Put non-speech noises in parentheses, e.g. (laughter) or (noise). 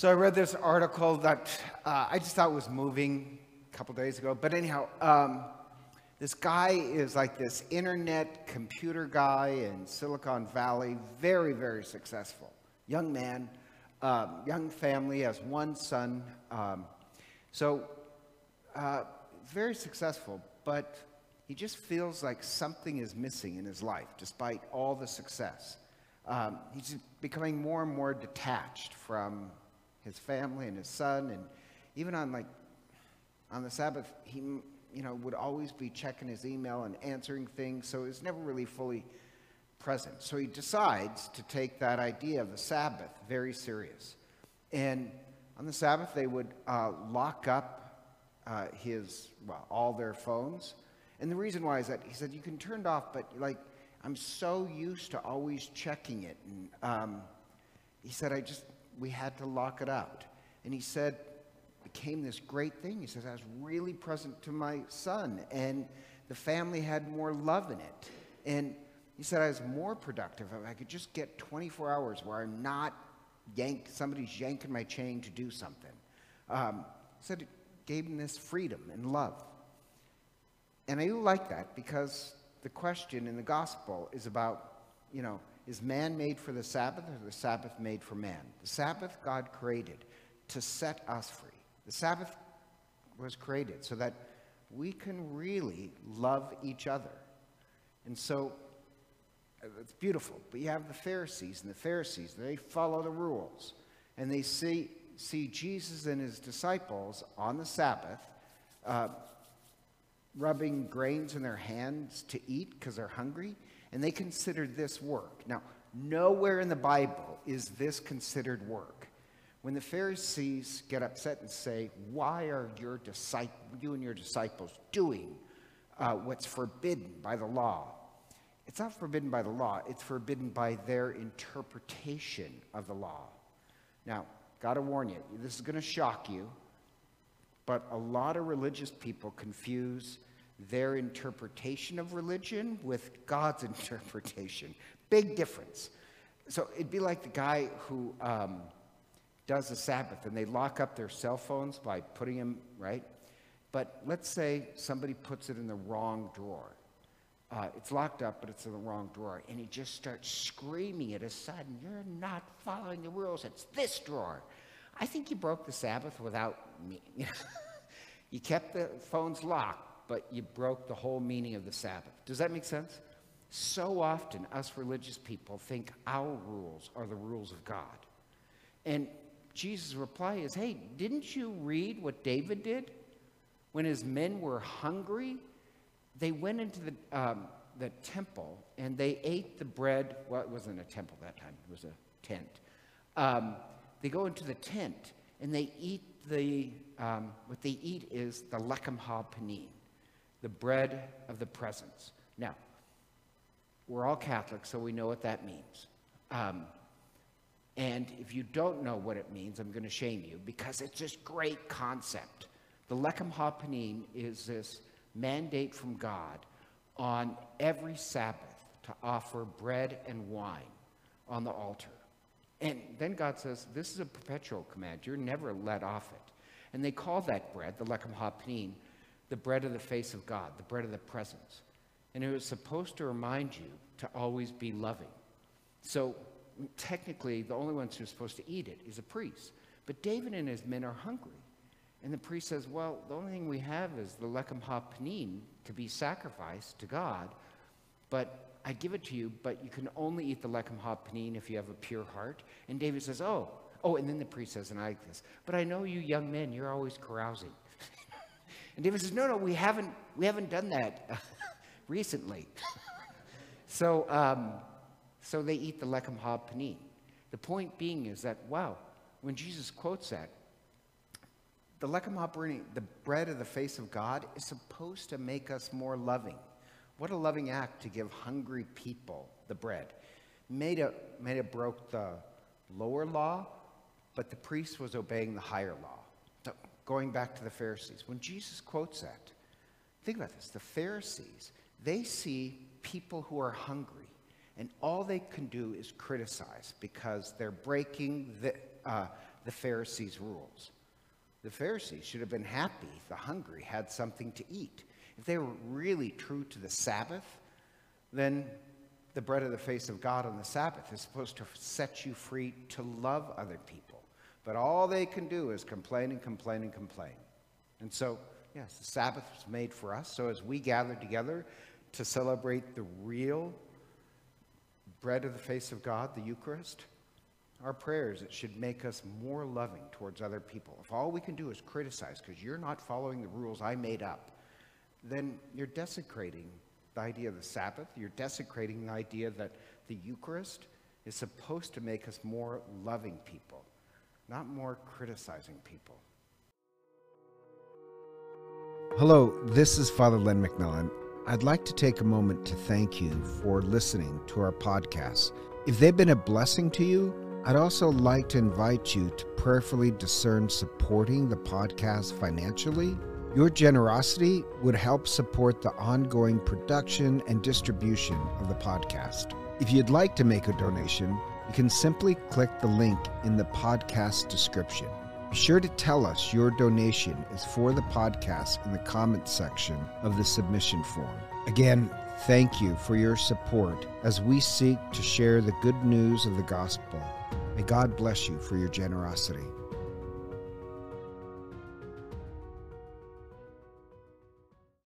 So I read this article that uh, I just thought was moving a couple days ago. But anyhow, um, this guy is like this internet computer guy in Silicon Valley, very, very successful. Young man, um, young family, has one son. Um, so uh, very successful, but he just feels like something is missing in his life despite all the success. Um, he's becoming more and more detached from his family and his son, and even on like on the Sabbath, he you know would always be checking his email and answering things, so he's never really fully present. So he decides to take that idea of the Sabbath very serious, and on the Sabbath they would uh, lock up uh, his well all their phones, and the reason why is that he said you can turn it off, but like I'm so used to always checking it, and um, he said I just we had to lock it out. And he said, became this great thing. He says, I was really present to my son, and the family had more love in it. And he said, I was more productive. I could just get 24 hours where I'm not yank, somebody's yanking my chain to do something. Um, he said it gave him this freedom and love. And I do like that because the question in the gospel is about, you know, is man made for the Sabbath or the Sabbath made for man? The Sabbath God created to set us free. The Sabbath was created so that we can really love each other. And so uh, it's beautiful. But you have the Pharisees, and the Pharisees, they follow the rules. And they see, see Jesus and his disciples on the Sabbath uh, rubbing grains in their hands to eat because they're hungry and they considered this work. Now, nowhere in the Bible is this considered work. When the Pharisees get upset and say, Why are your disciples, you and your disciples doing uh, what's forbidden by the law? It's not forbidden by the law, it's forbidden by their interpretation of the law. Now, got to warn you, this is to shock you, but a lot of religious people confuse their interpretation of religion with God's (laughs) interpretation. Big difference. So it'd be like the guy who um, does the Sabbath and they lock up their cell phones by putting them, right? But let's say somebody puts it in the wrong drawer. Uh, it's locked up, but it's in the wrong drawer. And he just starts screaming at his son, You're not following the rules. It's this drawer. I think you broke the Sabbath without me. (laughs) you kept the phones locked but you broke the whole meaning of the Sabbath. Does that make sense? So often, us religious people think our rules are the rules of God. And Jesus' reply is hey, didn't you read what David did? When his men were hungry, they went into the, um, the temple and they ate the bread. Well, it wasn't a temple that time, it was a tent. Um, they go into the tent and they eat the, um, what they eat is the lechem ha-panim the bread of the presence. Now, we're all Catholics, so we know what that means. Um, and if you don't know what it means, I'm going to shame you because it's this great concept. The Lechem HaPanim is this mandate from God on every Sabbath to offer bread and wine on the altar. And then God says, this is a perpetual command. You're never let off it. And they call that bread, the Lechem HaPanim, the bread of the face of God, the bread of the presence. And it was supposed to remind you to always be loving. So technically, the only ones who are supposed to eat it is a priest. But David and his men are hungry. And the priest says, Well, the only thing we have is the lechem ha-panim to be sacrificed to God. But I give it to you, but you can only eat the lechem ha-panim if you have a pure heart. And David says, Oh, oh, and then the priest says, and I like this, but I know you young men, you're always carousing. And David says, no, no, we haven't, we haven't done that (laughs) recently. (laughs) so, um, so they eat the lechem ha-panim. The point being is that, wow, when Jesus quotes that, the lechem ha-panim, the bread of the face of God, is supposed to make us more loving. What a loving act to give hungry people the bread. Made it broke the lower law, but the priest was obeying the higher law going back to the Pharisees, when Jesus quotes that, think about this the Pharisees, they see people who are hungry, and all they can do is criticize because they're breaking the, uh, the Pharisees' rules. The Pharisees should have been happy the hungry had something to eat. If they were really true to the Sabbath, then the bread of the face of God on the Sabbath is supposed to set you free to love other people. But all they can do is complain and complain and complain. And so, yes, the Sabbath was made for us. So as we gather together to celebrate the real bread of the face of God, the Eucharist, our prayers, it should make us more loving towards other people. If all we can do is criticize because you're not following the rules I made up, then you're desecrating the idea of the Sabbath. You're desecrating the idea that the Eucharist is supposed to make us more loving people, not more criticizing people. Hello, this is Father Len McMillan. I'd like to take a moment to thank you for listening to our podcast. If they've been a blessing to you, I'd also like to invite you to prayerfully discern supporting the podcast financially. Your generosity would help support the ongoing production and distribution of the podcast. If you'd like to make a donation, you can simply click the link in the podcast description. Be sure to tell us your donation is for the podcast in the comments section of the submission form. Again, thank you for your support as we seek to share the good news of the gospel. May God bless you for your generosity.